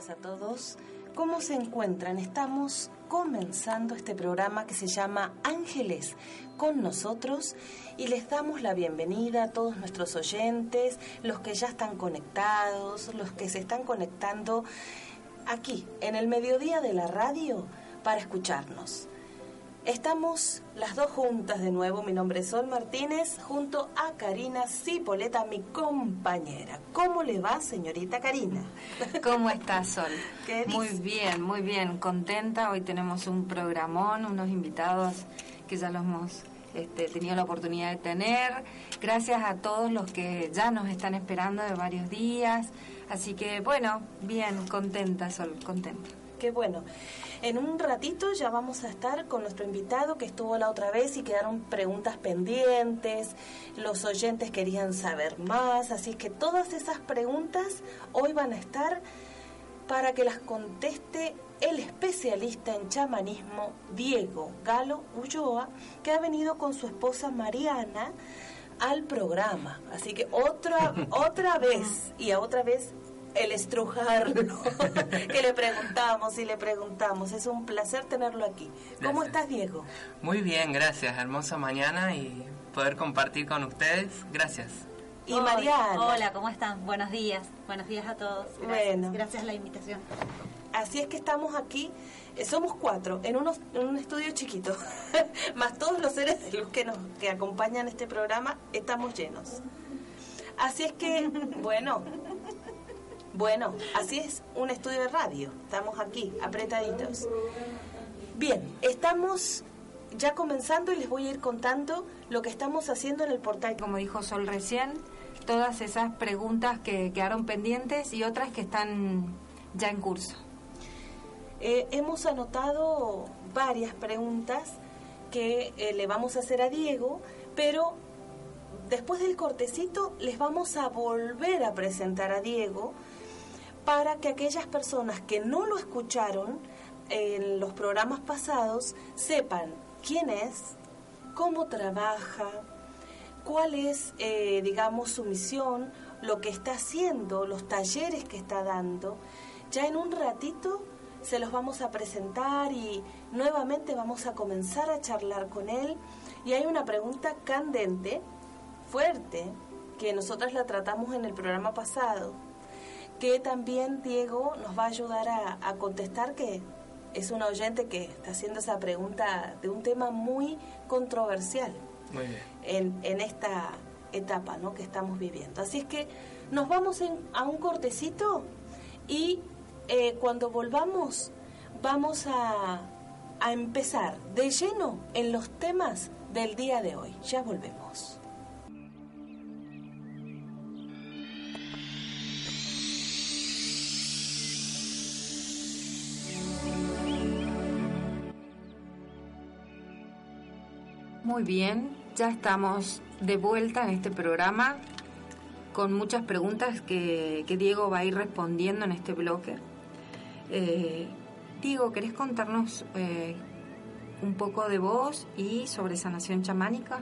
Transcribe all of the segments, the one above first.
Días a todos. ¿Cómo se encuentran? Estamos comenzando este programa que se llama Ángeles con nosotros y les damos la bienvenida a todos nuestros oyentes, los que ya están conectados, los que se están conectando aquí en el mediodía de la radio para escucharnos. Estamos las dos juntas de nuevo. Mi nombre es Sol Martínez, junto a Karina Cipoleta, mi compañera. ¿Cómo le va, señorita Karina? ¿Cómo está, Sol? ¿Qué muy bien, muy bien, contenta. Hoy tenemos un programón, unos invitados que ya los hemos este, tenido la oportunidad de tener. Gracias a todos los que ya nos están esperando de varios días. Así que, bueno, bien, contenta, Sol, contenta. Qué bueno. En un ratito ya vamos a estar con nuestro invitado que estuvo la otra vez y quedaron preguntas pendientes, los oyentes querían saber más, así que todas esas preguntas hoy van a estar para que las conteste el especialista en chamanismo Diego Galo Ulloa, que ha venido con su esposa Mariana al programa. Así que otra, otra vez, y a otra vez el estrujarlo, que le preguntamos y le preguntamos. Es un placer tenerlo aquí. ¿Cómo Gracias. estás, Diego? Muy bien, gracias. Hermosa mañana y poder compartir con ustedes. Gracias. Y Hola, Mariana. Hola, ¿cómo están? Buenos días. Buenos días a todos. Gracias, Bueno. gracias a la invitación. Así es que estamos aquí, eh, somos cuatro, en, unos- en un estudio chiquito, más todos los seres de luz que, nos, que acompañan este programa, estamos llenos. Así es que, bueno, bueno, así es un estudio de radio, estamos aquí, apretaditos. Bien, estamos ya comenzando y les voy a ir contando lo que estamos haciendo en el portal. Como dijo Sol recién, todas esas preguntas que quedaron pendientes y otras que están ya en curso. Eh, hemos anotado varias preguntas que eh, le vamos a hacer a Diego, pero después del cortecito les vamos a volver a presentar a Diego para que aquellas personas que no lo escucharon en los programas pasados sepan quién es, cómo trabaja, cuál es, eh, digamos, su misión, lo que está haciendo, los talleres que está dando. Ya en un ratito se los vamos a presentar y nuevamente vamos a comenzar a charlar con él. Y hay una pregunta candente, fuerte, que nosotras la tratamos en el programa pasado, que también Diego nos va a ayudar a, a contestar, que es un oyente que está haciendo esa pregunta de un tema muy controversial Muy bien. en, en esta etapa ¿no? que estamos viviendo. Así es que nos vamos en- a un cortecito y eh, cuando volvamos vamos a, a empezar de lleno en los temas del día de hoy. Ya volvemos. Muy bien, ya estamos de vuelta en este programa con muchas preguntas que, que Diego va a ir respondiendo en este bloque. Eh, Diego, ¿querés contarnos eh, un poco de vos y sobre sanación chamánica?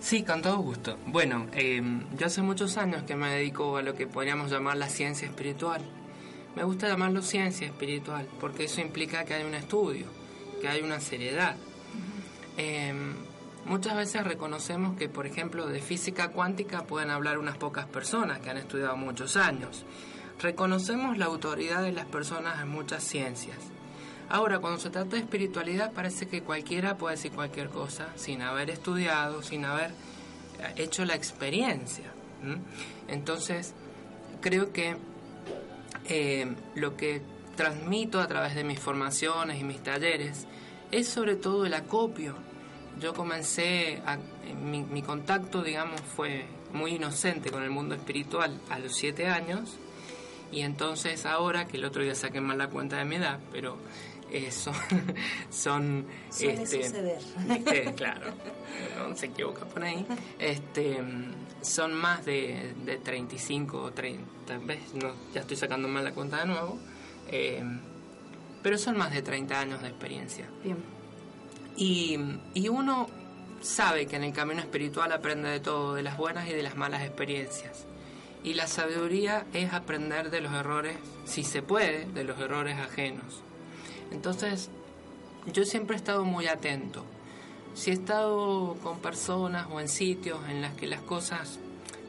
Sí, con todo gusto. Bueno, eh, yo hace muchos años que me dedico a lo que podríamos llamar la ciencia espiritual. Me gusta llamarlo ciencia espiritual porque eso implica que hay un estudio, que hay una seriedad. Eh, muchas veces reconocemos que, por ejemplo, de física cuántica pueden hablar unas pocas personas que han estudiado muchos años. Reconocemos la autoridad de las personas en muchas ciencias. Ahora, cuando se trata de espiritualidad, parece que cualquiera puede decir cualquier cosa sin haber estudiado, sin haber eh, hecho la experiencia. ¿m? Entonces, creo que eh, lo que transmito a través de mis formaciones y mis talleres es sobre todo el acopio. Yo comencé, a, mi, mi contacto, digamos, fue muy inocente con el mundo espiritual a los siete años y entonces ahora, que el otro día saqué mal la cuenta de mi edad, pero eh, son... son Suele este, suceder. ¿viste? Claro, no se equivoca por ahí. Este, son más de, de 35 o 30, ¿ves? No, ya estoy sacando mal la cuenta de nuevo. Eh, pero son más de 30 años de experiencia. Bien. Y, y uno sabe que en el camino espiritual aprende de todo, de las buenas y de las malas experiencias. Y la sabiduría es aprender de los errores, si se puede, de los errores ajenos. Entonces, yo siempre he estado muy atento. Si he estado con personas o en sitios en las que las cosas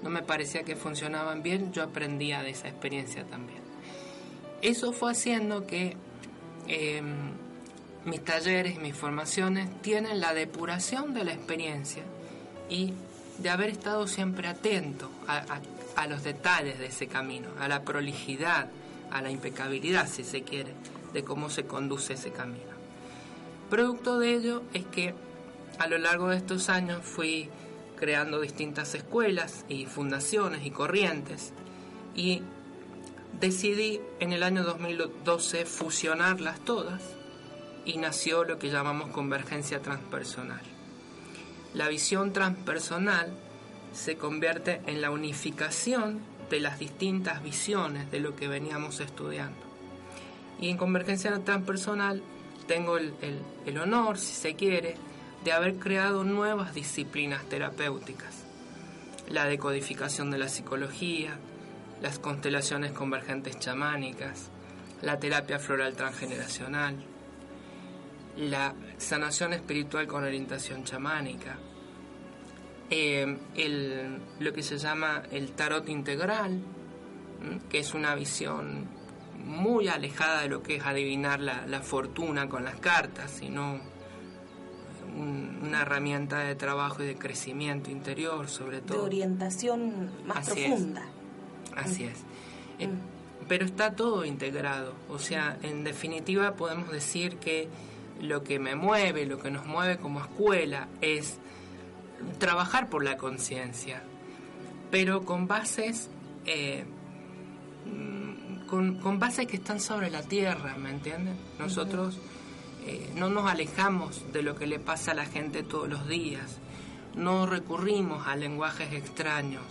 no me parecía que funcionaban bien, yo aprendía de esa experiencia también. Eso fue haciendo que eh, mis talleres y mis formaciones tienen la depuración de la experiencia y de haber estado siempre atento a los detalles de ese camino, a la prolijidad, a la impecabilidad, si se quiere, de cómo se conduce ese camino. Producto de ello es que a lo largo de estos años fui creando distintas escuelas y fundaciones y corrientes y decidí en el año 2012 fusionarlas todas y nació lo que llamamos convergencia transpersonal. La visión transpersonal se convierte en la unificación de las distintas visiones de lo que veníamos estudiando. Y en convergencia transpersonal tengo el, honor, si se quiere, de haber creado nuevas disciplinas terapéuticas. La decodificación de la psicología, las constelaciones convergentes chamánicas, la terapia floral transgeneracional, la sanación espiritual con orientación chamánica, eh, el, lo que se llama el tarot integral, que es una visión muy alejada de lo que es adivinar la, la fortuna con las cartas, sino un, una herramienta de trabajo y de crecimiento interior, sobre todo. De orientación más Así profunda. Es. Así es. Eh, pero está todo integrado. O sea, en definitiva podemos decir que lo que me mueve, lo que nos mueve como escuela es trabajar por la conciencia, pero con bases eh, con, con, bases que están sobre la tierra, ¿me entienden? Nosotros eh, no nos alejamos de lo que le pasa a la gente todos los días, no recurrimos a lenguajes extraños,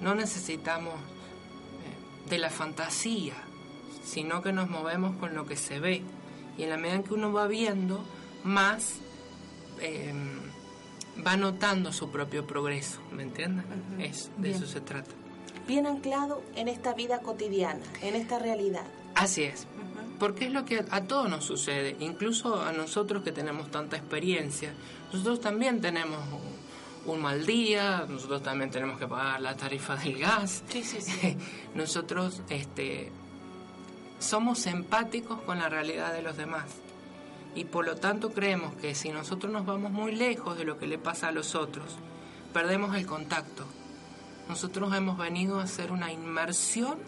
no necesitamos de la fantasía, sino que nos movemos con lo que se ve. Y en la medida en que uno va viendo, más eh, va notando su propio progreso, ¿me entiendes? Uh -huh. es, de Bien. eso se trata. Bien anclado en esta vida cotidiana, en esta realidad. Así es, uh -huh. porque es lo que a todos nos sucede, incluso a nosotros que tenemos tanta experiencia, nosotros también tenemos un, mal día, nosotros también tenemos que pagar la tarifa del gas, sí, sí, sí. nosotros este, somos empáticos con la realidad de los demás y por lo tanto creemos que si nosotros nos vamos muy lejos de lo que le pasa a los otros, perdemos el contacto. Nosotros hemos venido a hacer una inmersión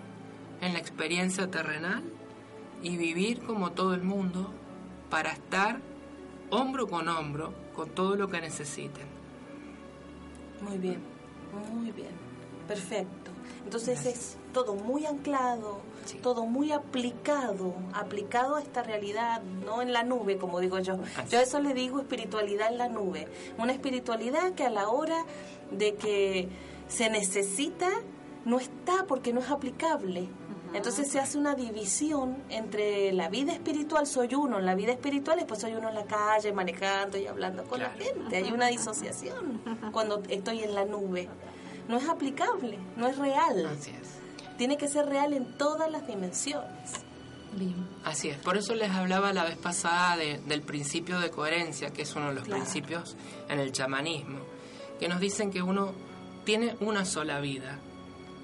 en la experiencia terrenal y vivir como todo el mundo para estar hombro con hombro con todo lo que necesiten. Muy bien, muy bien, perfecto. Entonces Gracias. es todo muy anclado, sí. todo muy aplicado, aplicado a esta realidad, no en la nube, como digo yo. Así. Yo a eso le digo espiritualidad en la nube. Una espiritualidad que a la hora de que se necesita, no está porque no es aplicable. Entonces se hace una división entre la vida espiritual, soy uno en la vida espiritual, y después soy uno en la calle manejando y hablando con claro. la gente. Hay una disociación cuando estoy en la nube. No es aplicable, no es real. Así es tiene que ser real en todas las dimensiones. Bien. Así es, por eso les hablaba la vez pasada de, del principio de coherencia, que es uno de los claro. principios en el chamanismo, que nos dicen que uno tiene una sola vida,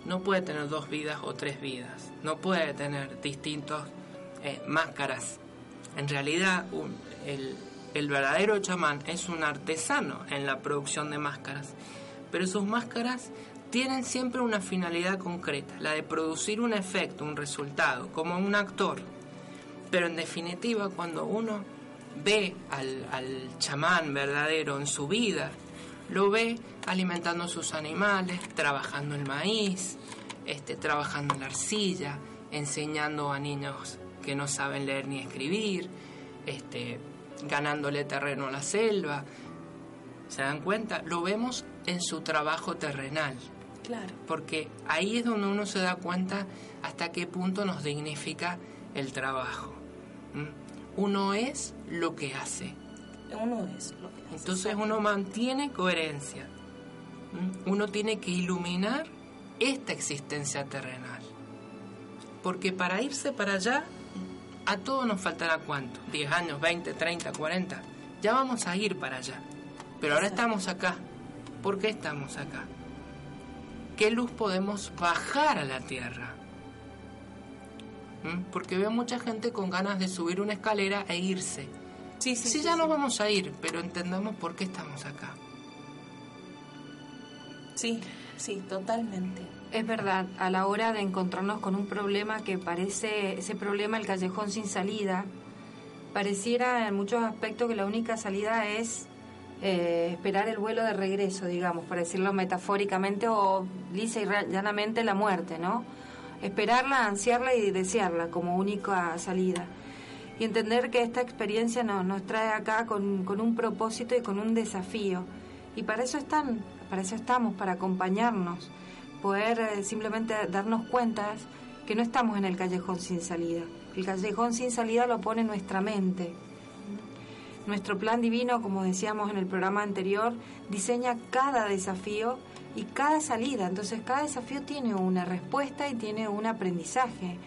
no puede tener dos vidas o tres vidas, no puede tener distintos eh, máscaras. En realidad, el verdadero chamán es un artesano en la producción de máscaras, pero sus máscaras tienen siempre una finalidad concreta, la de producir un efecto, un resultado, como un actor. Pero en definitiva, cuando uno ve al, al chamán verdadero en su vida, lo ve alimentando sus animales, trabajando el maíz, este, trabajando la arcilla, enseñando a niños que no saben leer ni escribir, este, ganándole terreno a la selva. ¿Se dan cuenta? Lo vemos en su trabajo terrenal. Claro. Porque ahí es donde uno se da cuenta hasta qué punto nos dignifica el trabajo. ¿Mm? Uno es lo que hace. Uno es lo que hace. Entonces uno mantiene coherencia. Uno tiene que iluminar esta existencia terrenal. Porque para irse para allá, a todos nos faltará cuánto, 10 años, 20, 30, 40. Ya vamos a ir para allá. Pero ahora estamos acá. ¿Por qué estamos acá? ¿Qué luz podemos bajar a la tierra? ¿Mm? Porque veo mucha gente con ganas de subir una escalera e irse. Sí, sí, Sí, sí, ya sí. nos vamos a ir, pero entendamos por qué estamos acá. Sí, sí, totalmente. Es verdad, a la hora de encontrarnos con un problema que parece, ese problema, el callejón sin salida, pareciera en muchos aspectos que la única salida es eh, esperar el vuelo de regreso, digamos, para decirlo metafóricamente o lisa y llanamente la muerte, ¿no? Esperarla, ansiarla y desearla como única salida. Y entender que esta experiencia nos, nos trae acá con, con un propósito y con un desafío. Y para eso están, para eso estamos, para acompañarnos, poder eh, simplemente darnos cuenta que no estamos en el callejón sin salida. El callejón sin salida lo pone nuestra mente. Nuestro plan divino, como decíamos en el programa anterior, diseña cada desafío y cada salida. Entonces cada desafío tiene una respuesta y tiene un aprendizaje.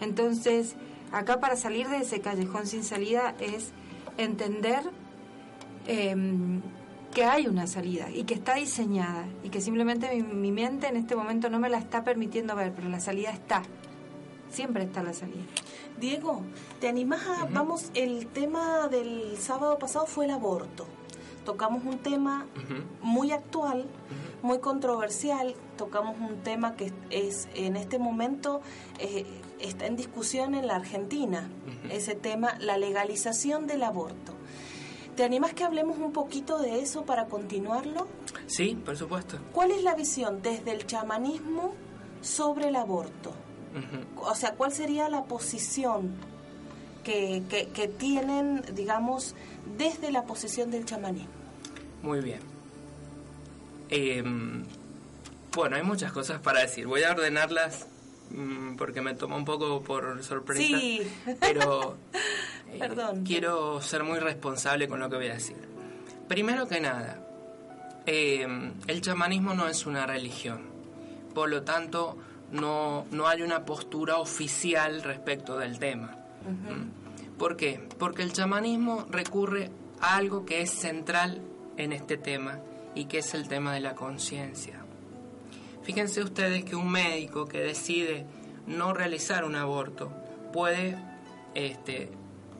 Entonces, acá para salir de ese callejón sin salida es entender em, que hay una salida y que está diseñada y que simplemente mi, mi mente en este momento no me la está permitiendo ver, pero la salida está. Siempre está la salida. Diego, ¿te animás a... Vamos, el tema del sábado pasado fue el aborto. Tocamos un tema muy actual, muy controversial. Tocamos un tema que es en este momento eh, está en discusión en la Argentina. Ese tema, la legalización del aborto. ¿Te animás que hablemos un poquito de eso para continuarlo? Sí, por supuesto. ¿Cuál es la visión desde el chamanismo sobre el aborto? O sea, ¿cuál sería la posición que, que, que tienen, digamos, desde la posición del chamanismo? Muy bien. Em, bueno, hay muchas cosas para decir. Voy a ordenarlas mm, porque me toma un poco por sorpresa. Sí. Pero eh, Perdón. quiero ser muy responsable con lo que voy a decir. Primero que nada, em, el chamanismo no es una religión. Por lo tanto, no, no hay una postura oficial respecto del tema. ¿Por qué? Porque el chamanismo recurre a algo que es central en este tema y que es el tema de la conciencia. Fíjense ustedes que un médico que decide no realizar un aborto puede este,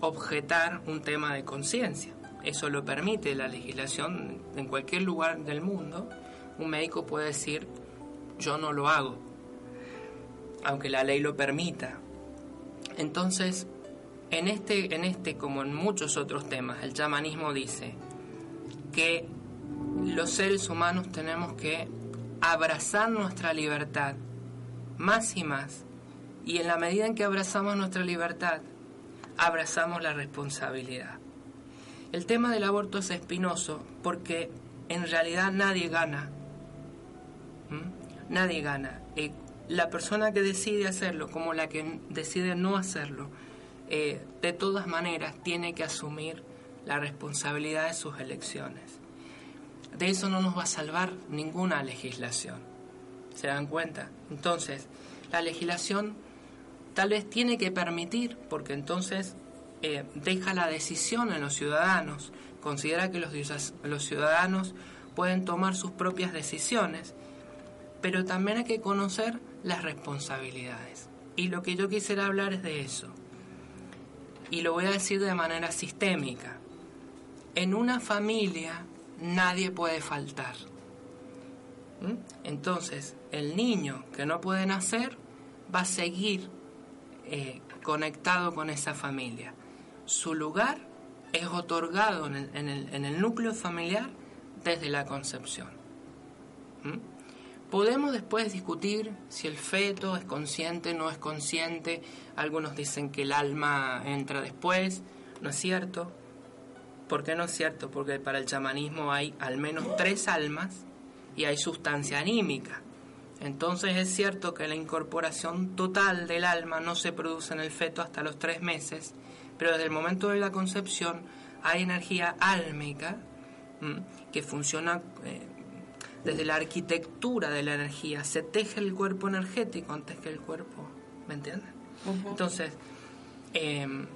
objetar un tema de conciencia. Eso lo permite la legislación en cualquier lugar del mundo. Un médico puede decir, yo no lo hago, aunque la ley lo permita. Entonces, en este, en este como en muchos otros temas, el chamanismo dice que los seres humanos tenemos que abrazar nuestra libertad más y más. Y en la medida en que abrazamos nuestra libertad, abrazamos la responsabilidad. El tema del aborto es espinoso porque en realidad nadie gana. ¿Mm? Nadie gana. Eh, la persona que decide hacerlo como la que decide no hacerlo, eh, de todas maneras tiene que asumir la responsabilidad de sus elecciones. De eso no nos va a salvar ninguna legislación. ¿Se dan cuenta? Entonces, la legislación tal vez tiene que permitir, porque entonces eh, deja la decisión en los ciudadanos, considera que los, los ciudadanos pueden tomar sus propias decisiones, pero también hay que conocer las responsabilidades. Y lo que yo quisiera hablar es de eso. Y lo voy a decir de manera sistémica. En una familia nadie puede faltar. ¿Mm? Entonces, el niño que no puede nacer va a seguir eh, conectado con esa familia. Su lugar es otorgado en el, núcleo familiar desde la concepción. ¿Mm? Podemos después discutir si el feto es consciente, no es consciente. Algunos dicen que el alma entra después. No es cierto. ¿Por qué no es cierto? Porque para el chamanismo hay al menos tres almas y hay sustancia anímica. Entonces es cierto que la incorporación total del alma no se produce en el feto hasta los tres meses, pero desde el momento de la concepción hay energía álmica que funciona eh, desde la arquitectura de la energía. Se teje el cuerpo energético antes que el cuerpo, ¿me entienden? Entonces, em,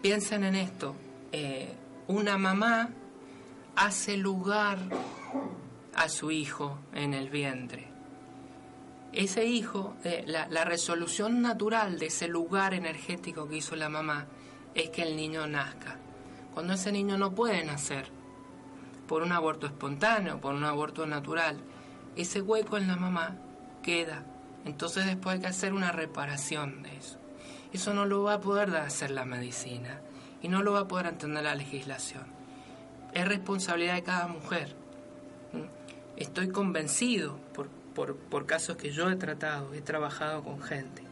piensen en esto. Eh, una mamá hace lugar a su hijo en el vientre. Ese hijo, eh, la, la, resolución natural de ese lugar energético que hizo la mamá es que el niño nazca. Cuando ese niño no puede nacer por un aborto espontáneo, por un aborto natural, ese hueco en la mamá queda. Entonces después hay que hacer una reparación de eso. Eso no lo va a poder hacer la medicina y no lo va a poder entender la legislación. Es responsabilidad de cada mujer estoy convencido, por, por, casos que yo he tratado, he trabajado con gente,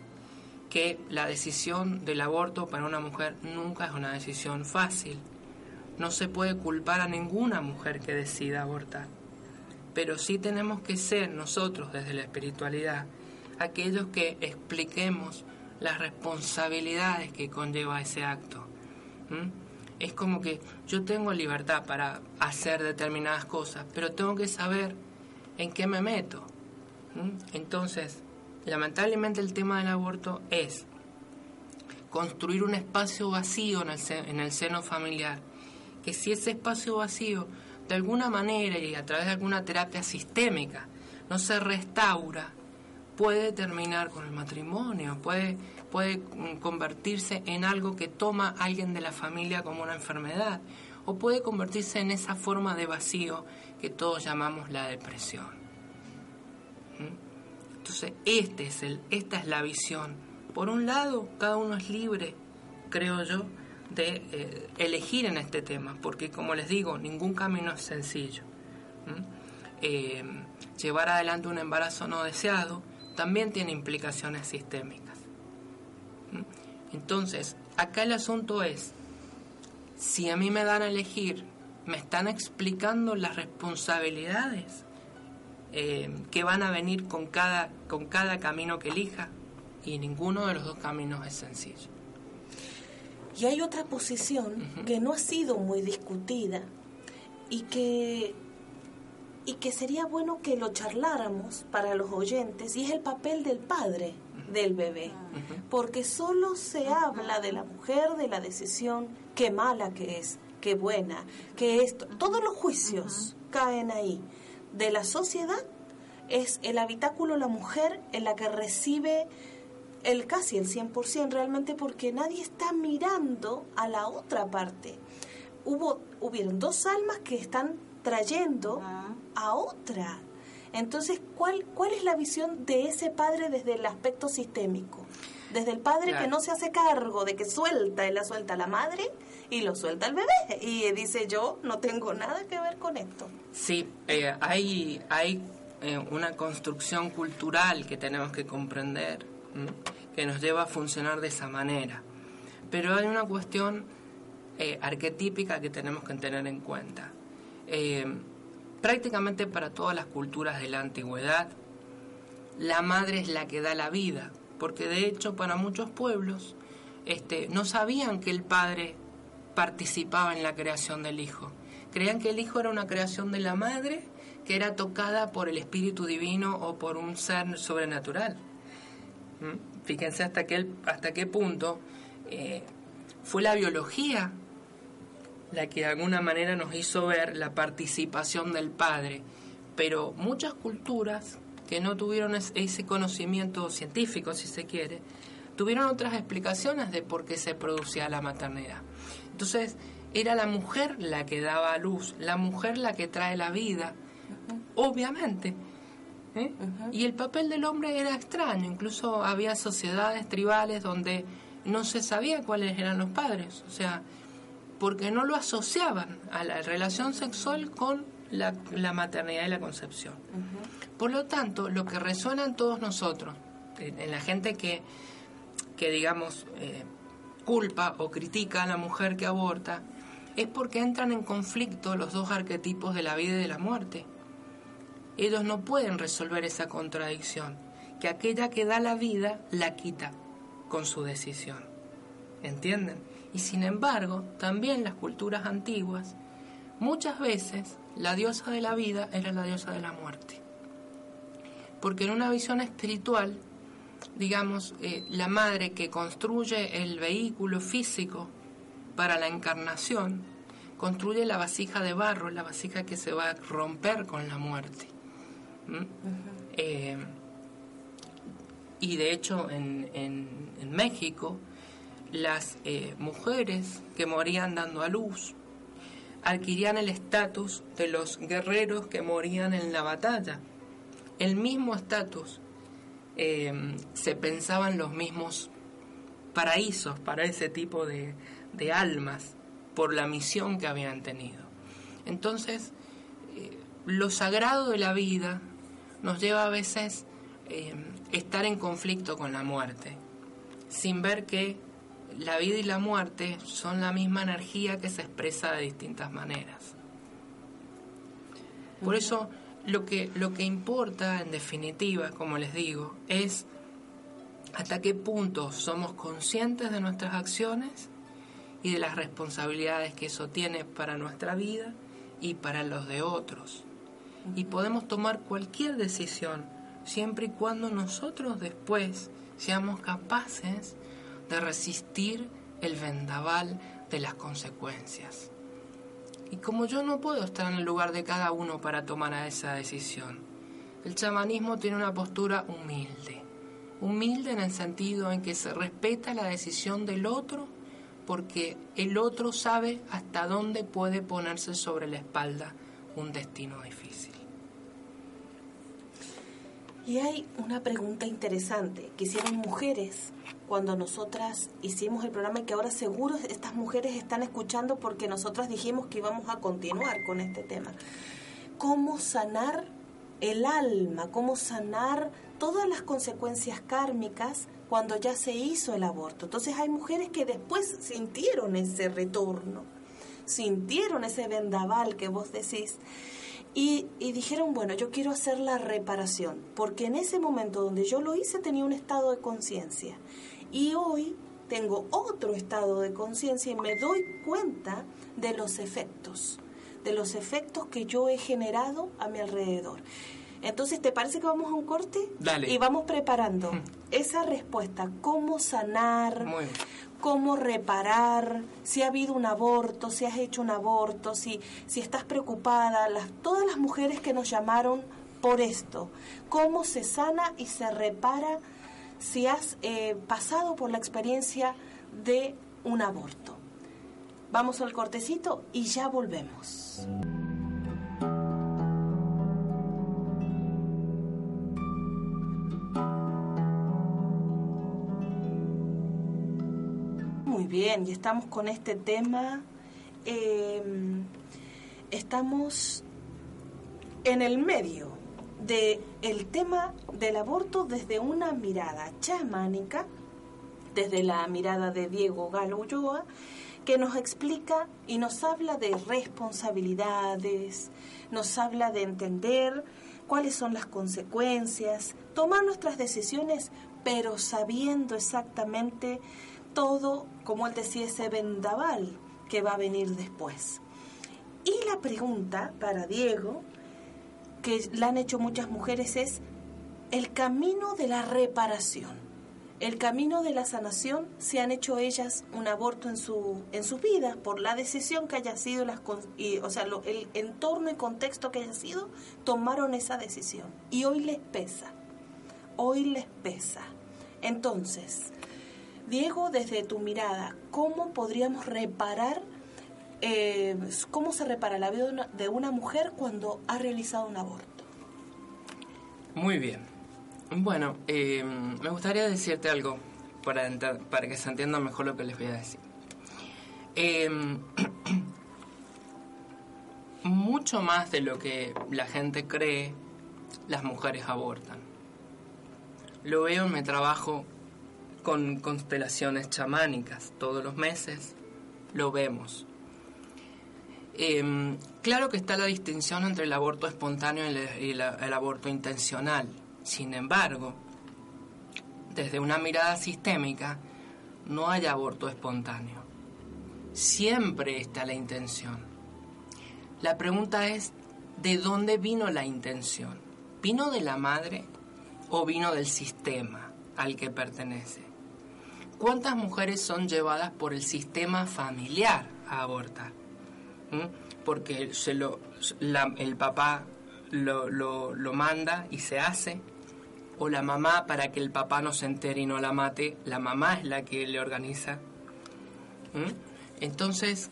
que la decisión del aborto para una mujer nunca es una decisión fácil. No se puede culpar a ninguna mujer que decida abortar. Pero sí tenemos que ser nosotros desde la espiritualidad aquellos que expliquemos las responsabilidades que conlleva ese acto es como que yo tengo libertad para hacer determinadas cosas, pero tengo que saber en qué me meto. Entonces, lamentablemente el tema del aborto es construir un espacio vacío en el, en el seno familiar, que si ese espacio vacío, de alguna manera y a través de alguna terapia sistémica, no se restaura, puede terminar con el matrimonio, puede puede mm, convertirse en algo que toma alguien de la familia como una enfermedad o puede convertirse en esa forma de vacío que todos llamamos la depresión. ¿Mm? Entonces, este es el, esta es la visión. Por un lado, cada uno es libre, creo yo, de eh, elegir en este tema, porque como les digo, ningún camino es sencillo. Eh, llevar adelante un embarazo no deseado también tiene implicaciones sistémicas. Entonces, acá el asunto es, si a mí me dan a elegir, me están explicando las responsabilidades eh, que van a venir con cada, con cada camino que elija, y ninguno de los dos caminos es sencillo. Y hay otra posición que no ha sido muy discutida y que, y que sería bueno que lo charláramos para los oyentes, y es el papel del padre del bebé, porque solo se habla de la mujer, de la decisión, qué mala que es, qué buena, que esto, todos los juicios caen ahí. De la sociedad es el habitáculo la mujer en la que recibe el casi el 100% realmente porque nadie está mirando a la otra parte. Hubo hubieron dos almas que están trayendo a otra entonces, ¿cuál, ¿cuál es la visión de ese padre desde el aspecto sistémico? Desde el padre que no se hace cargo de que suelta, él la suelta a la madre y lo suelta al bebé. Y dice, yo no tengo nada que ver con esto. Sí, eh, hay, hay eh, una construcción cultural que tenemos que comprender, que nos lleva a funcionar de esa manera. Pero hay una cuestión eh, arquetípica que tenemos que tener en cuenta prácticamente para todas las culturas de la antigüedad, la madre es la que da la vida, porque de hecho para muchos pueblos este, no sabían que el padre participaba en la creación del hijo. Creían que el hijo era una creación de la madre que era tocada por el espíritu divino o por un ser sobrenatural. ¿Mm? Fíjense hasta qué, hasta qué punto eh, fue la biología la que de alguna manera nos hizo ver la participación del Padre, pero muchas culturas que no tuvieron ese conocimiento científico, si se quiere, tuvieron otras explicaciones de por qué se producía la maternidad. Entonces, era la mujer la que daba a luz, la mujer la que trae la vida, obviamente. ¿Eh? Y el papel del hombre era extraño, incluso había sociedades tribales donde no se sabía cuáles eran los padres, o sea, porque no lo asociaban a la relación sexual con la, maternidad y la concepción. Por lo tanto, lo que resuena en todos nosotros, en, la gente que, que digamos, eh, culpa o critica a la mujer que aborta, es porque entran en conflicto los dos arquetipos de la vida y de la muerte. Ellos no pueden resolver esa contradicción, que aquella que da la vida la quita con su decisión. ¿Entienden? Y sin embargo, también las culturas antiguas, muchas veces la diosa de la vida era la diosa de la muerte. Porque en una visión espiritual, digamos, eh, la madre que construye el vehículo físico para la encarnación, construye la vasija de barro, la vasija que se va a romper con la muerte. Eh, y de hecho en, en, México, las eh, mujeres que morían dando a luz adquirían el estatus de los guerreros que morían en la batalla. El mismo estatus. Eh, se pensaban los mismos paraísos para ese tipo de, de, almas por la misión que habían tenido. Entonces, lo sagrado de la vida nos lleva a veces eh, estar en conflicto con la muerte, sin ver que la vida y la muerte son la misma energía que se expresa de distintas maneras. Por eso lo que, lo que importa en definitiva, como les digo, es hasta qué punto somos conscientes de nuestras acciones y de las responsabilidades que eso tiene para nuestra vida y para los de otros. Y podemos tomar cualquier decisión siempre y cuando nosotros después seamos capaces de resistir el vendaval de las consecuencias. Y como yo no puedo estar en el lugar de cada uno para tomar esa decisión, el chamanismo tiene una postura humilde. Humilde en el sentido en que se respeta la decisión del otro porque el otro sabe hasta dónde puede ponerse sobre la espalda un destino difícil. Y hay una pregunta interesante que hicieron mujeres cuando nosotras hicimos el programa y que ahora seguro estas mujeres están escuchando porque nosotras dijimos que íbamos a continuar con este tema. ¿Cómo sanar el alma? ¿Cómo sanar todas las consecuencias kármicas cuando ya se hizo el aborto? Entonces hay mujeres que después sintieron ese retorno, sintieron ese vendaval que vos decís. Y, y, dijeron, bueno, yo quiero hacer la reparación, porque en ese momento donde yo lo hice tenía un estado de conciencia y hoy tengo otro estado de conciencia y me doy cuenta de los efectos, de los efectos que yo he generado a mi alrededor. Entonces, ¿te parece que vamos a un corte? Dale. Y vamos preparando esa respuesta, cómo sanar, cómo reparar, si ha habido un aborto, si has hecho un aborto, si, si estás preocupada, todas las mujeres que nos llamaron por esto, cómo se sana y se repara si has eh, pasado por la experiencia de un aborto. Vamos al cortecito y ya volvemos. Bien, y estamos con este tema. Em, estamos en el medio de tema del aborto desde una mirada chamánica, desde la mirada de Diego Galo Ulloa, que nos explica y nos habla de responsabilidades, nos habla de entender cuáles son las consecuencias, tomar nuestras decisiones, pero sabiendo exactamente todo, como él decía, ese vendaval que va a venir después. Y la pregunta para Diego que la han hecho muchas mujeres es el camino de la reparación, el camino de la sanación, si han hecho ellas un aborto en su en su vida por la decisión que haya sido, las, o sea, el entorno y contexto que haya sido, tomaron esa decisión y hoy les pesa, hoy les pesa. Entonces, Diego, desde tu mirada, ¿cómo podríamos reparar eh, cómo se repara la vida de una mujer cuando ha realizado un aborto. Muy bien. Bueno, eh, me gustaría decirte algo para, que se entienda mejor lo que les voy a decir. Eh, mucho más de lo que la gente cree, las mujeres abortan. Lo veo en mi trabajo con constelaciones chamánicas todos los meses, lo vemos. Em, claro que está la distinción entre el aborto espontáneo y, el, el aborto intencional. Sin embargo, desde una mirada sistémica, no hay aborto espontáneo. Siempre está la intención. La pregunta es, ¿de dónde vino la intención? ¿Vino de la madre o vino del sistema al que pertenece? ¿Cuántas mujeres son llevadas por el sistema familiar a abortar? ¿Mm? Porque el papá lo, lo, manda y se hace, o la mamá para que el papá no se entere y no la mate, la mamá es la que le organiza. ¿Mm? Entonces,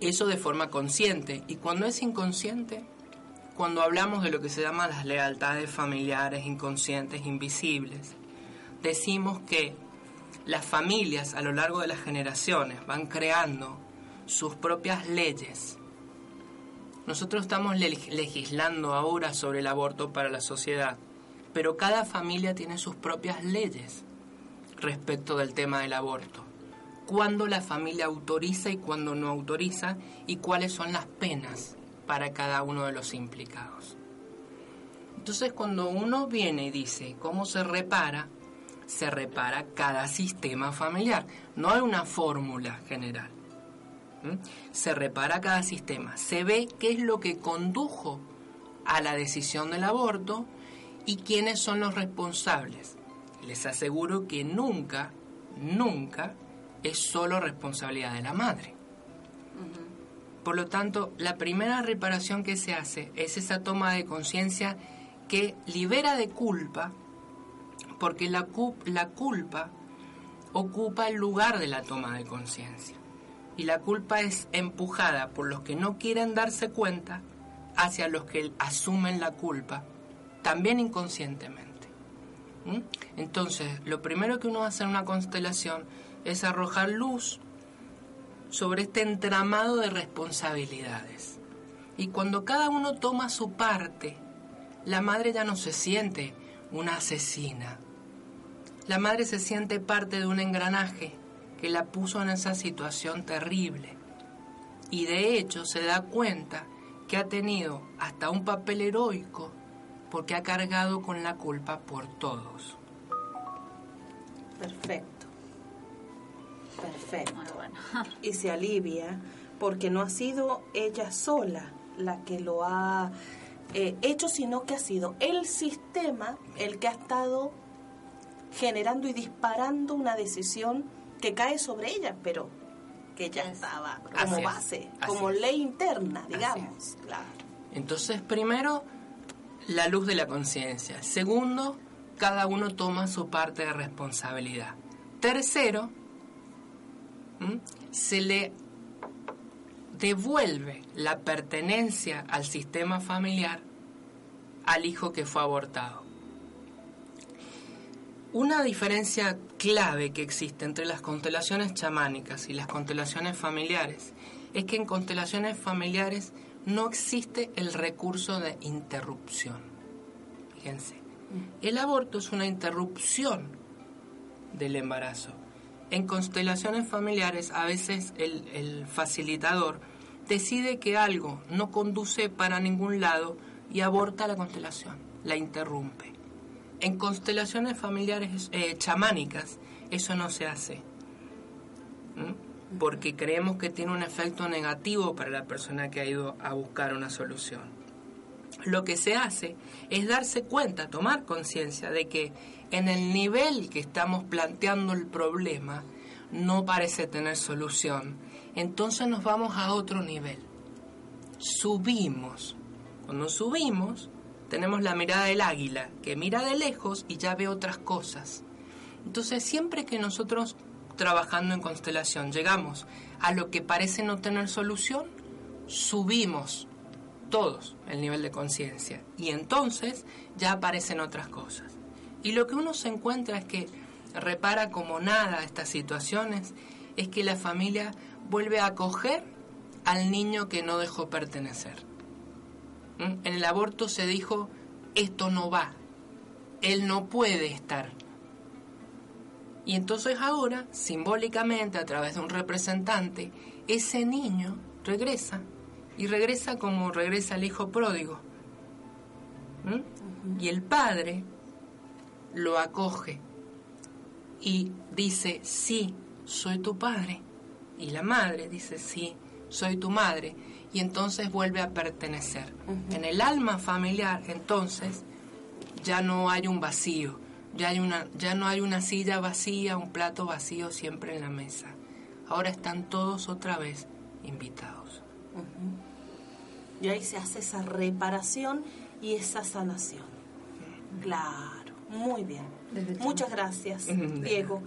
eso de forma consciente. Y cuando es inconsciente, cuando hablamos de lo que se llama las lealtades familiares inconscientes, invisibles, decimos que las familias a lo largo de las generaciones van creando sus propias leyes. Nosotros estamos legislando ahora sobre el aborto para la sociedad, pero cada familia tiene sus propias leyes respecto del tema del aborto. Cuándo la familia autoriza y cuándo no autoriza y cuáles son las penas para cada uno de los implicados. Entonces cuando uno viene y dice cómo se repara, se repara cada sistema familiar. No hay una fórmula general. Se repara cada sistema. Se ve qué es lo que condujo a la decisión del aborto y quiénes son los responsables. Les aseguro que nunca, nunca es solo responsabilidad de la madre. Por lo tanto, la primera reparación que se hace es esa toma de conciencia que libera de culpa porque la, culpa ocupa el lugar de la toma de conciencia. Y la culpa es empujada por los que no quieren darse cuenta hacia los que asumen la culpa, también inconscientemente. ¿Mm? Entonces, lo primero que uno hace en una constelación es arrojar luz sobre este entramado de responsabilidades. Y cuando cada uno toma su parte, la madre ya no se siente una asesina, la madre se siente parte de un engranaje que la puso en esa situación terrible y de hecho se da cuenta que ha tenido hasta un papel heroico porque ha cargado con la culpa por todos. Perfecto. Perfecto. Y se alivia porque no ha sido ella sola la que lo ha eh, hecho, sino que ha sido el sistema el que ha estado generando y disparando una decisión que cae sobre ella, pero que ya estaba como base, como ley interna, digamos. Entonces, primero, la luz de la conciencia. Segundo, cada uno toma su parte de responsabilidad. Tercero, se le devuelve la pertenencia al sistema familiar al hijo que fue abortado. Una diferencia clave que existe entre las constelaciones chamánicas y las constelaciones familiares es que en constelaciones familiares no existe el recurso de interrupción. Fíjense, el aborto es una interrupción del embarazo. En constelaciones familiares a veces el, el facilitador decide que algo no conduce para ningún lado y aborta la constelación, la interrumpe. En constelaciones familiares eh, chamánicas eso no se hace, porque creemos que tiene un efecto negativo para la persona que ha ido a buscar una solución. Lo que se hace es darse cuenta, tomar conciencia de que en el nivel que estamos planteando el problema no parece tener solución. Entonces nos vamos a otro nivel. Subimos. Cuando subimos, tenemos la mirada del águila, que mira de lejos y ya ve otras cosas. Entonces, siempre que nosotros trabajando en constelación llegamos a lo que parece no tener solución, subimos todos el nivel de conciencia. Y entonces ya aparecen otras cosas. Y lo que uno se encuentra es que repara como nada estas situaciones, es que la familia vuelve a acoger al niño que no dejó pertenecer. En el aborto se dijo, esto no va, él no puede estar. Y entonces ahora, simbólicamente, a través de un representante, ese niño regresa y regresa como regresa el hijo pródigo. ¿Mm? Y el padre lo acoge y dice, sí, soy tu padre. Y la madre dice, sí, soy tu madre. Y entonces vuelve a pertenecer. En el alma familiar, entonces, ya no hay un vacío, ya, hay una, ya no hay una silla vacía, un plato vacío siempre en la mesa. Ahora están todos otra vez invitados. Y ahí se hace esa reparación y esa sanación. Claro, muy bien. Muchas gracias, Diego.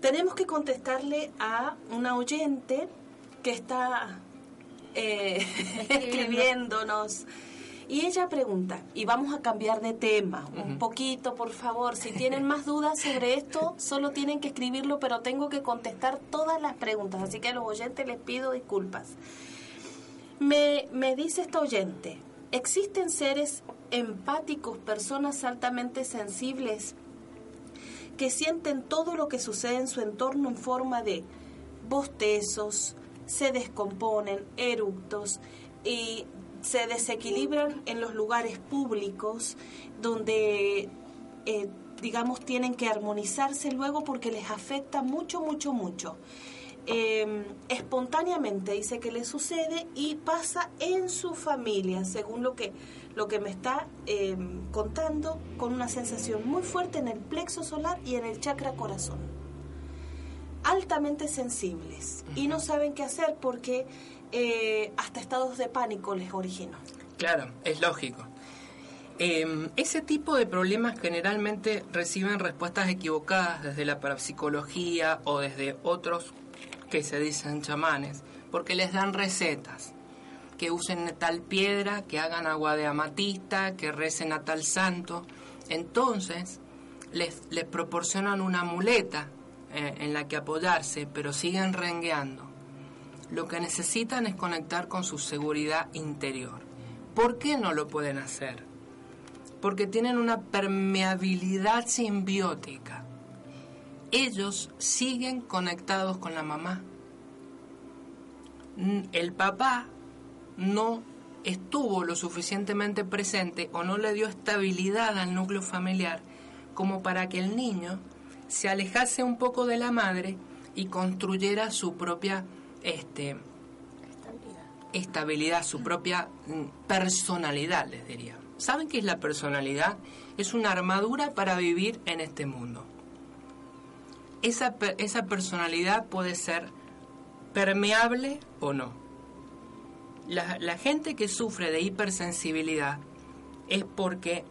Tenemos que contestarle a una oyente que está eh, escribiéndonos. Y ella pregunta, y vamos a cambiar de tema un poquito, por favor. Si tienen más dudas sobre esto, solo tienen que escribirlo, pero tengo que contestar todas las preguntas. Así que a los oyentes les pido disculpas. Me, me dice esta oyente, ¿existen seres empáticos, personas altamente sensibles que sienten todo lo que sucede en su entorno en forma de bostezos, se descomponen, eructos y se desequilibran en los lugares públicos donde, eh, digamos, tienen que armonizarse luego porque les afecta mucho, mucho, mucho. Em, espontáneamente dice que le sucede y pasa en su familia, según lo que, lo que me está em, contando, con una sensación muy fuerte en el plexo solar y en el chakra corazón. Altamente sensibles y no saben qué hacer porque eh, hasta estados de pánico les originó. Claro, es lógico. Em, ese tipo de problemas generalmente reciben respuestas equivocadas desde la parapsicología o desde otros que se dicen chamanes, porque les dan recetas, que usen tal piedra, que hagan agua de amatista, que recen a tal santo. Entonces, les, les proporcionan una muleta eh, en la que apoyarse, pero siguen rengueando. Lo que necesitan es conectar con su seguridad interior. ¿Por qué no lo pueden hacer? Porque tienen una permeabilidad simbiótica ellos siguen conectados con la mamá. El papá no estuvo lo suficientemente presente o no le dio estabilidad al núcleo familiar como para que el niño se alejase un poco de la madre y construyera su propia este, estabilidad. su propia mm, personalidad, les diría. ¿Saben qué es la personalidad? Es una armadura para vivir en este mundo esa, esa personalidad puede ser permeable o no. La, la gente que sufre de hipersensibilidad es porque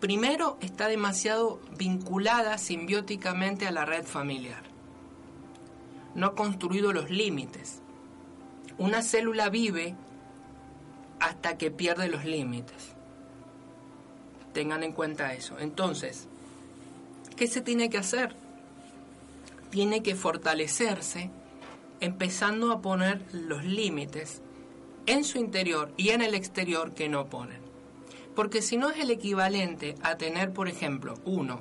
primero está demasiado vinculada simbióticamente a la red familiar. No ha construido los límites. Una célula vive hasta que pierde los límites. Tengan en cuenta eso. Entonces, ¿qué se tiene que hacer? tiene que fortalecerse empezando a poner los límites en su interior y en el exterior que no ponen. Porque si no es el equivalente a tener, por ejemplo, uno,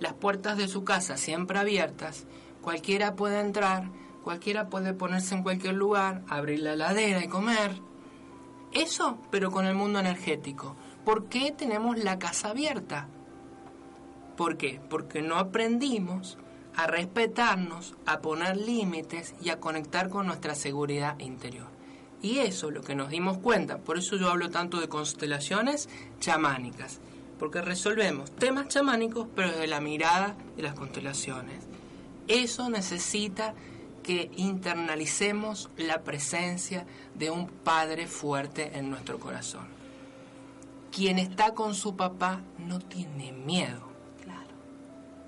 las puertas de su casa siempre abiertas, cualquiera puede entrar, cualquiera puede ponerse en cualquier lugar, abrir la heladera y comer. Eso, pero con el mundo energético. ¿Por qué tenemos la casa abierta? ¿Por qué? Porque no aprendimos a respetarnos, a poner límites y a conectar con nuestra seguridad interior. Y eso es lo que nos dimos cuenta, por eso yo hablo tanto de constelaciones chamánicas, porque resolvemos temas chamánicos pero desde la mirada de las constelaciones. Eso necesita que internalicemos la presencia de un padre fuerte en nuestro corazón. Quien está con su papá no tiene miedo. Claro.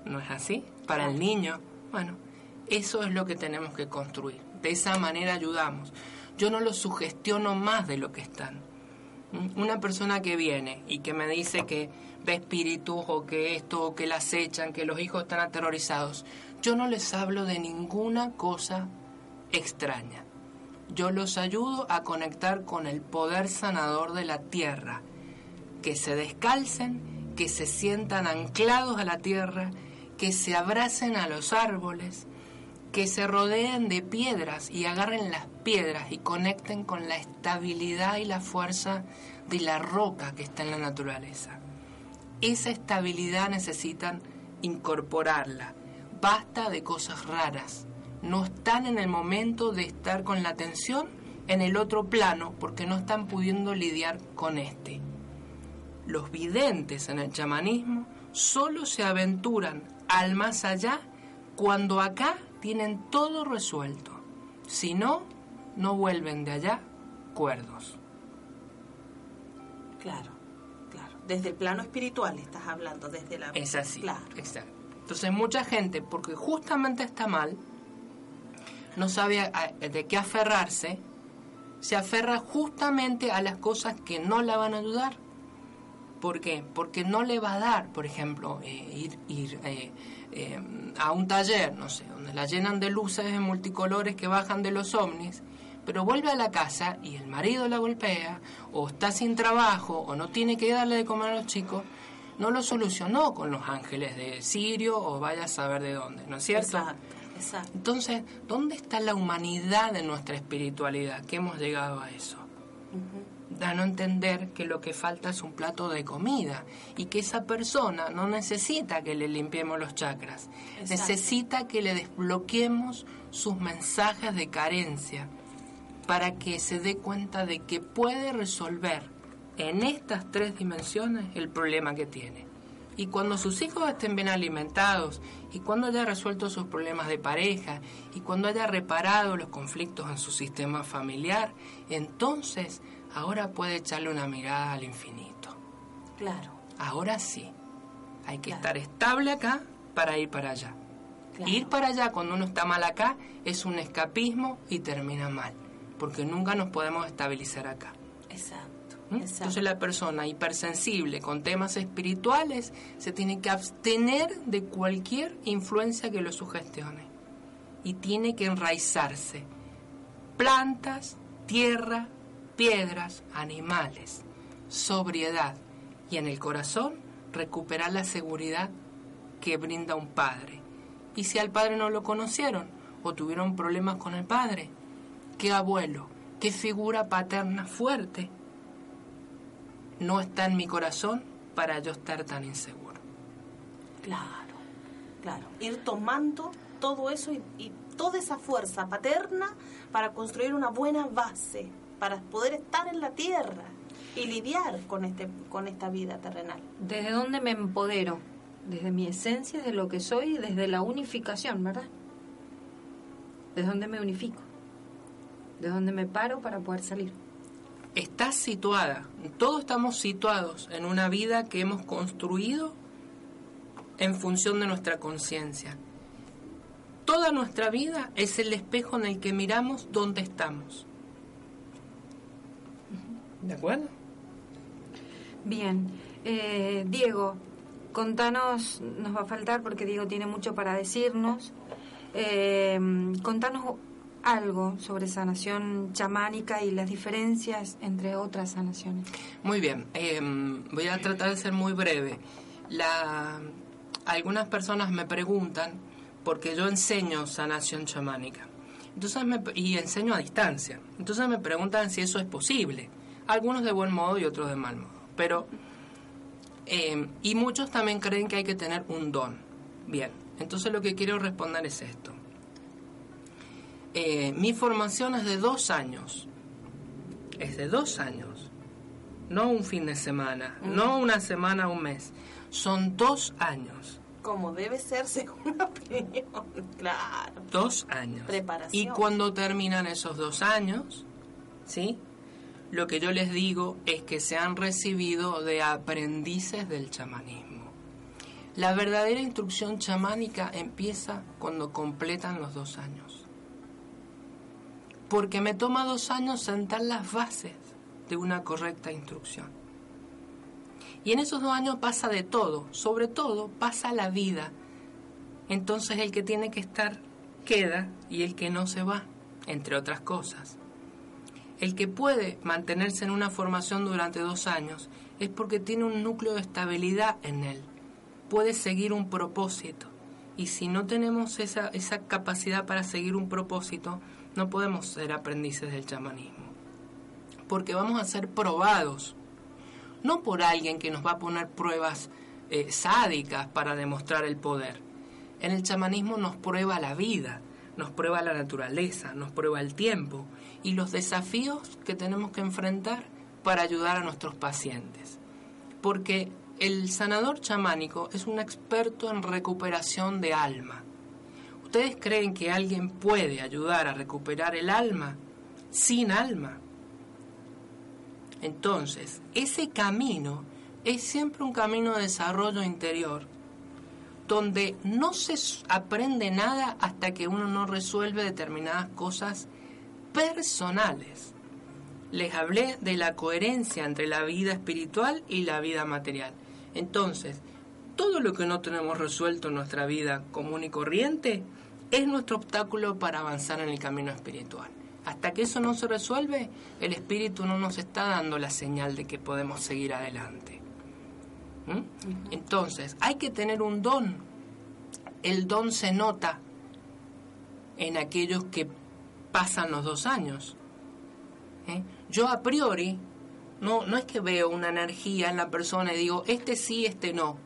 ¿No es así? para el niño. Bueno, eso es lo que tenemos que construir. De esa manera ayudamos. Yo no los sugestiono más de lo que están. ¿Mm? Una persona que viene y que me dice que ve espíritus o que esto que la acechan, que los hijos están aterrorizados, yo no les hablo de ninguna cosa extraña. Yo los ayudo a conectar con el poder sanador de la tierra, que se descalcen, que se sientan anclados a la tierra, que se abracen a los árboles, que se rodeen de piedras y agarren las piedras y conecten con la estabilidad y la fuerza de la roca que está en la naturaleza. Esa estabilidad necesitan incorporarla. Basta de cosas raras. No están en el momento de estar con la atención en el otro plano porque no están pudiendo lidiar con este. Los videntes en el chamanismo solo se aventuran al más allá cuando acá tienen todo resuelto. Si no, no vuelven de allá cuerdos. Claro, claro. Desde el plano espiritual estás hablando, desde la... Es así. Claro. Exacto. Entonces mucha gente, porque justamente está mal, no sabe a- de qué aferrarse, se aferra justamente a las cosas que no la van a ayudar. ¿Por qué? Porque no le va a dar, por ejemplo, eh, ir, ir eh, eh, a un taller, no sé, donde la llenan de luces en multicolores que bajan de los ovnis, pero vuelve a la casa y el marido la golpea, o está sin trabajo, o no tiene que darle de comer a los chicos, no lo solucionó con los ángeles de Sirio o vaya a saber de dónde, ¿no es cierto? Exacto, exacto. Entonces, ¿dónde está la humanidad de nuestra espiritualidad? Que hemos llegado a eso. Da a no entender que lo que falta es un plato de comida y que esa persona no necesita que le limpiemos los chakras, Exacto. necesita que le desbloqueemos sus mensajes de carencia para que se dé cuenta de que puede resolver en estas tres dimensiones el problema que tiene. Y cuando sus hijos estén bien alimentados, y cuando haya resuelto sus problemas de pareja, y cuando haya reparado los conflictos en su sistema familiar, entonces ahora puede echarle una mirada al infinito. Claro, Ahora sí, hay que Claro. estar estable acá para ir para allá. claro. Ir para allá cuando uno está mal acá es un escapismo y termina mal, porque nunca nos podemos estabilizar acá. Exacto, ¿Mm? exacto. Entonces la persona hipersensible con temas espirituales se tiene que abstener de cualquier influencia que lo sugestione y tiene que enraizarse. Plantas, tierra, piedras, animales, sobriedad y en el corazón recuperar la seguridad que brinda un padre. Y si al padre no lo conocieron o tuvieron problemas con el padre, ¿qué abuelo, qué figura paterna fuerte no está en mi corazón para yo estar tan inseguro? Claro, claro. Ir tomando todo eso y, y toda esa fuerza paterna para construir una buena base, para poder estar en la tierra y lidiar con, este, con esta vida terrenal. ¿Desde dónde me empodero? Desde mi esencia, desde lo que soy, desde la unificación, ¿verdad? ¿Desde dónde me unifico? ¿De dónde me paro para poder salir? Estás situada, todos estamos situados en una vida que hemos construido en función de nuestra conciencia. Toda nuestra vida es el espejo en el que miramos dónde estamos. ¿De acuerdo? Bien, eh, Diego, contanos, nos va a faltar porque Diego tiene mucho para decirnos. Eh, contanos algo sobre sanación chamánica y las diferencias entre otras sanaciones. Muy bien, eh, voy a tratar de ser muy breve. La, algunas personas me preguntan, porque yo enseño sanación chamánica, entonces me, y enseño a distancia. Entonces me preguntan si eso es posible. Algunos de buen modo y otros de mal modo. Pero, eh, y muchos también creen que hay que tener un don. Bien, entonces lo que quiero responder es esto. Eh, mi formación es de dos años. Es de dos años no un fin de semana, no una semana, un mes. Son dos años. Como debe ser según la opinión. Claro. Dos años. Preparación. Y cuando terminan esos dos años, ¿sí? Lo que yo les digo es que se han recibido de aprendices del chamanismo. La verdadera instrucción chamánica empieza cuando completan los dos años. Porque me toma dos años sentar las bases de una correcta instrucción. Y en esos dos años pasa de todo, sobre todo pasa la vida. Entonces el que tiene que estar queda y el que no se va, entre otras cosas. El que puede mantenerse en una formación durante dos años es porque tiene un núcleo de estabilidad en él, puede seguir un propósito. Y si no tenemos esa, esa capacidad para seguir un propósito, no podemos ser aprendices del chamanismo. Porque vamos a ser probados, no por alguien que nos va a poner pruebas eh, sádicas para demostrar el poder. En el chamanismo nos prueba la vida, nos prueba la naturaleza, nos prueba el tiempo y los desafíos que tenemos que enfrentar para ayudar a nuestros pacientes. Porque el sanador chamánico es un experto en recuperación de alma. ¿Ustedes creen que alguien puede ayudar a recuperar el alma sin alma? Entonces, ese camino es siempre un camino de desarrollo interior, donde no se aprende nada hasta que uno no resuelve determinadas cosas personales. Les hablé de la coherencia entre la vida espiritual y la vida material. Entonces, todo lo que no tenemos resuelto en nuestra vida común y corriente es nuestro obstáculo para avanzar en el camino espiritual. Hasta que eso no se resuelve, el espíritu no nos está dando la señal de que podemos seguir adelante. ¿Mm? Entonces, hay que tener un don. El don se nota en aquellos que pasan los dos años. ¿Eh? Yo a priori no, no es que veo una energía en la persona y digo, este sí, este no.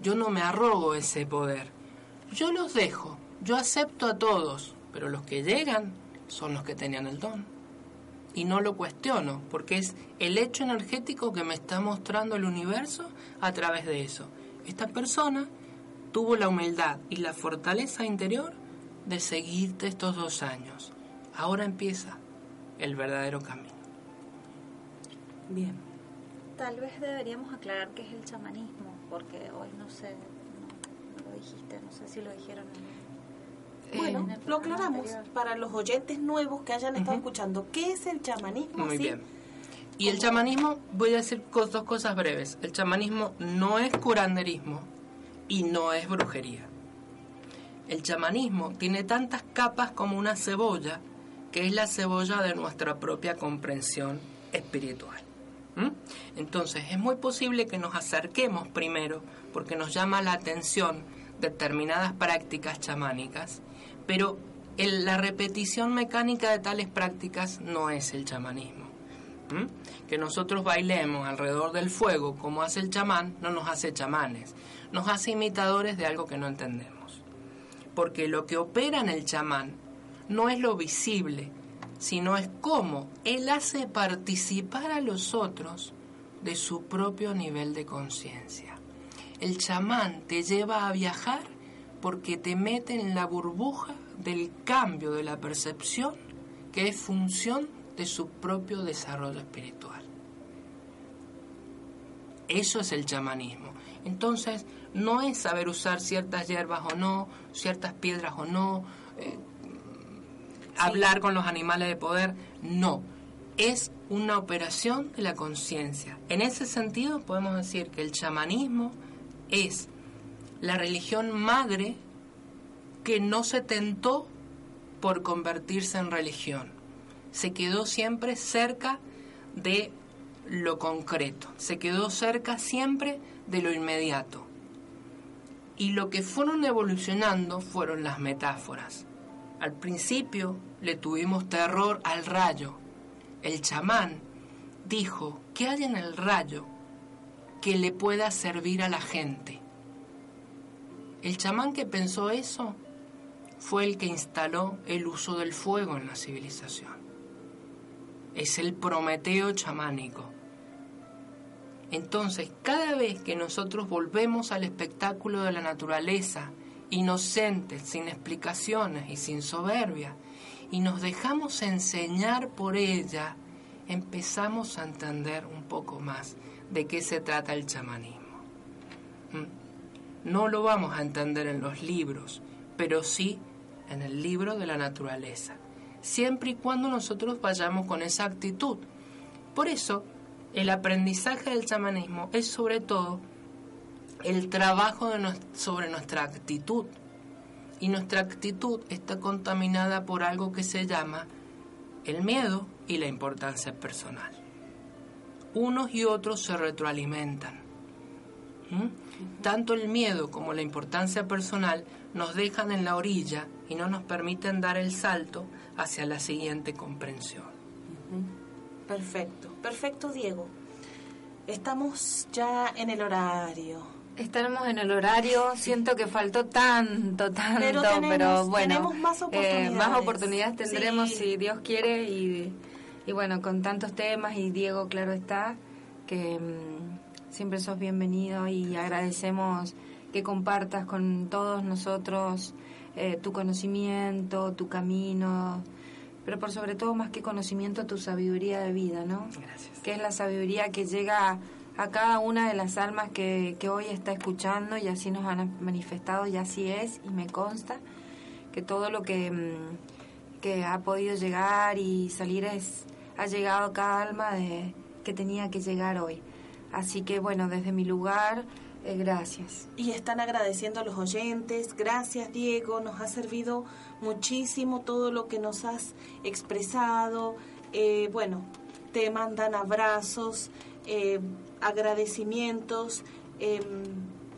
Yo no me arrogo ese poder. Yo los dejo, yo acepto a todos, pero los que llegan son los que tenían el don. Y no lo cuestiono, porque es el hecho energético que me está mostrando el universo a través de eso. Esta persona tuvo la humildad y la fortaleza interior de seguirte estos dos años. Ahora empieza el verdadero camino. Bien. Tal vez deberíamos aclarar qué es el chamanismo, porque hoy no sé, no, lo dijiste, no sé si lo dijeron. En, bueno, lo aclaramos para los oyentes nuevos que hayan estado escuchando. ¿Qué es el chamanismo? Muy bien. Y el chamanismo, voy a decir dos cosas breves. El chamanismo no es curanderismo y no es brujería. El chamanismo tiene tantas capas como una cebolla, que es la cebolla de nuestra propia comprensión espiritual. Entonces es muy posible que nos acerquemos primero porque nos llama la atención determinadas prácticas chamánicas, pero la repetición mecánica de tales prácticas no es el chamanismo. Que nosotros bailemos alrededor del fuego como hace el chamán no nos hace chamanes, nos hace imitadores de algo que no entendemos. Porque lo que opera en el chamán no es lo visible, sino es cómo Él hace participar a los otros de su propio nivel de conciencia. El chamán te lleva a viajar porque te mete en la burbuja del cambio de la percepción que es función de su propio desarrollo espiritual. Eso es el chamanismo. Entonces, no es saber usar ciertas hierbas o no, ciertas piedras o no, eh, hablar con los animales de poder, no. Es una operación de la conciencia. En ese sentido podemos decir que el chamanismo es la religión madre que no se tentó por convertirse en religión. Se quedó siempre cerca de lo concreto, se quedó cerca siempre de lo inmediato. Y lo que fueron evolucionando fueron las metáforas. Al principio le tuvimos terror al rayo. El chamán dijo, ¿qué hay en el rayo que le pueda servir a la gente? El chamán que pensó eso fue el que instaló el uso del fuego en la civilización. Es el Prometeo chamánico. Entonces, cada vez que nosotros volvemos al espectáculo de la naturaleza inocentes, sin explicaciones y sin soberbia, y nos dejamos enseñar por ella, empezamos a entender un poco más de qué se trata el chamanismo. ¿Mm? No lo vamos a entender en los libros, pero sí en el libro de la naturaleza, siempre y cuando nosotros vayamos con esa actitud. Por eso, el aprendizaje del chamanismo es sobre todo el trabajo sobre nuestra actitud. Y nuestra actitud está contaminada por algo que se llama el miedo y la importancia personal. Unos y otros se retroalimentan. Tanto el miedo como la importancia personal nos dejan en la orilla y no nos permiten dar el salto hacia la siguiente comprensión. Perfecto, perfecto Diego. Estamos ya en el horario. Estamos en el horario, siento que faltó tanto, tanto, pero, bueno, tenemos más oportunidades. Eh, más oportunidades tendremos si Dios quiere y, y, bueno, con tantos temas y Diego, claro está, que mm, siempre sos bienvenido y agradecemos que compartas con todos nosotros eh, tu conocimiento, tu camino, pero por sobre todo más que conocimiento, tu sabiduría de vida, ¿no? Gracias. Que es la sabiduría que llega a cada una de las almas que, que hoy está escuchando y así nos han manifestado y así es y me consta que todo lo que, mm, que ha podido llegar y salir es ha llegado a cada alma de, que tenía que llegar hoy. Así que bueno, desde mi lugar eh, gracias. Y están agradeciendo a los oyentes. Gracias, Diego. Nos ha servido muchísimo todo lo que nos has expresado. Eh, bueno, te mandan abrazos, eh, agradecimientos. Em,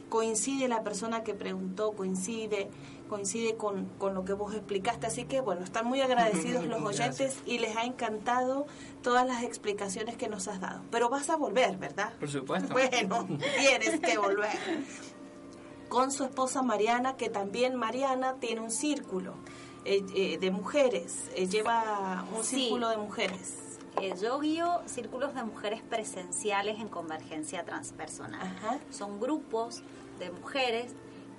coincide la persona que preguntó, coincide coincide con, con, lo que vos explicaste. Así que, bueno, están muy agradecidos los oyentes y les ha encantado todas las explicaciones que nos has dado. Pero vas a volver, ¿verdad? Por supuesto. Bueno, tienes que volver. Con su esposa Mariana, que también Mariana tiene un círculo eh, eh, de mujeres, eh, lleva un círculo de mujeres. Yo guío círculos de mujeres presenciales en convergencia transpersonal. Son grupos de mujeres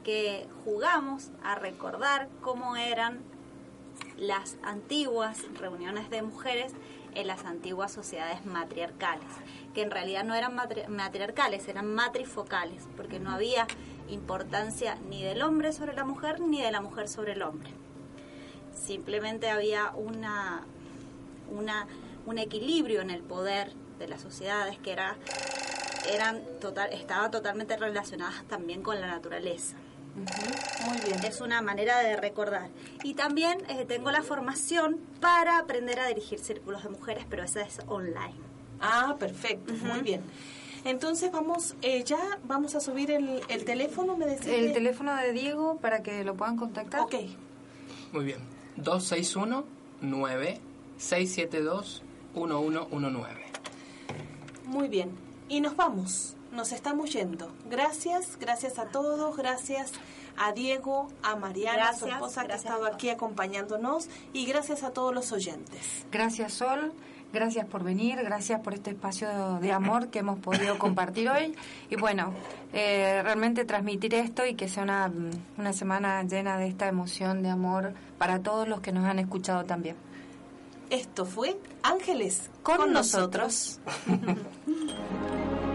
que jugamos a recordar cómo eran las antiguas reuniones de mujeres en las antiguas sociedades matriarcales, que en realidad no eran matriarcales, eran matrifocales, porque no había importancia ni del hombre sobre la mujer ni de la mujer sobre el hombre. Simplemente había una, una un equilibrio en el poder de las sociedades que era eran total, estaba totalmente relacionadas también con la naturaleza. Muy bien. Es una manera de recordar. Y también eh, tengo la formación para aprender a dirigir círculos de mujeres, pero esa es online. Ah, perfecto, muy bien. Entonces vamos, eh, ya vamos a subir el, el teléfono, me decía. El teléfono de Diego para que lo puedan contactar. Ok. Muy bien. 261 9672 1119. Muy bien. Y nos vamos nos estamos yendo. Gracias, gracias a todos, gracias a Diego, a Mariana, su esposa que ha estado aquí acompañándonos y gracias a todos los oyentes. Gracias Sol, gracias por venir, gracias por este espacio de amor que hemos podido compartir hoy y bueno, eh, realmente transmitir esto y que sea una, una semana llena de esta emoción de amor para todos los que nos han escuchado también. Esto fue Ángeles con, nosotros.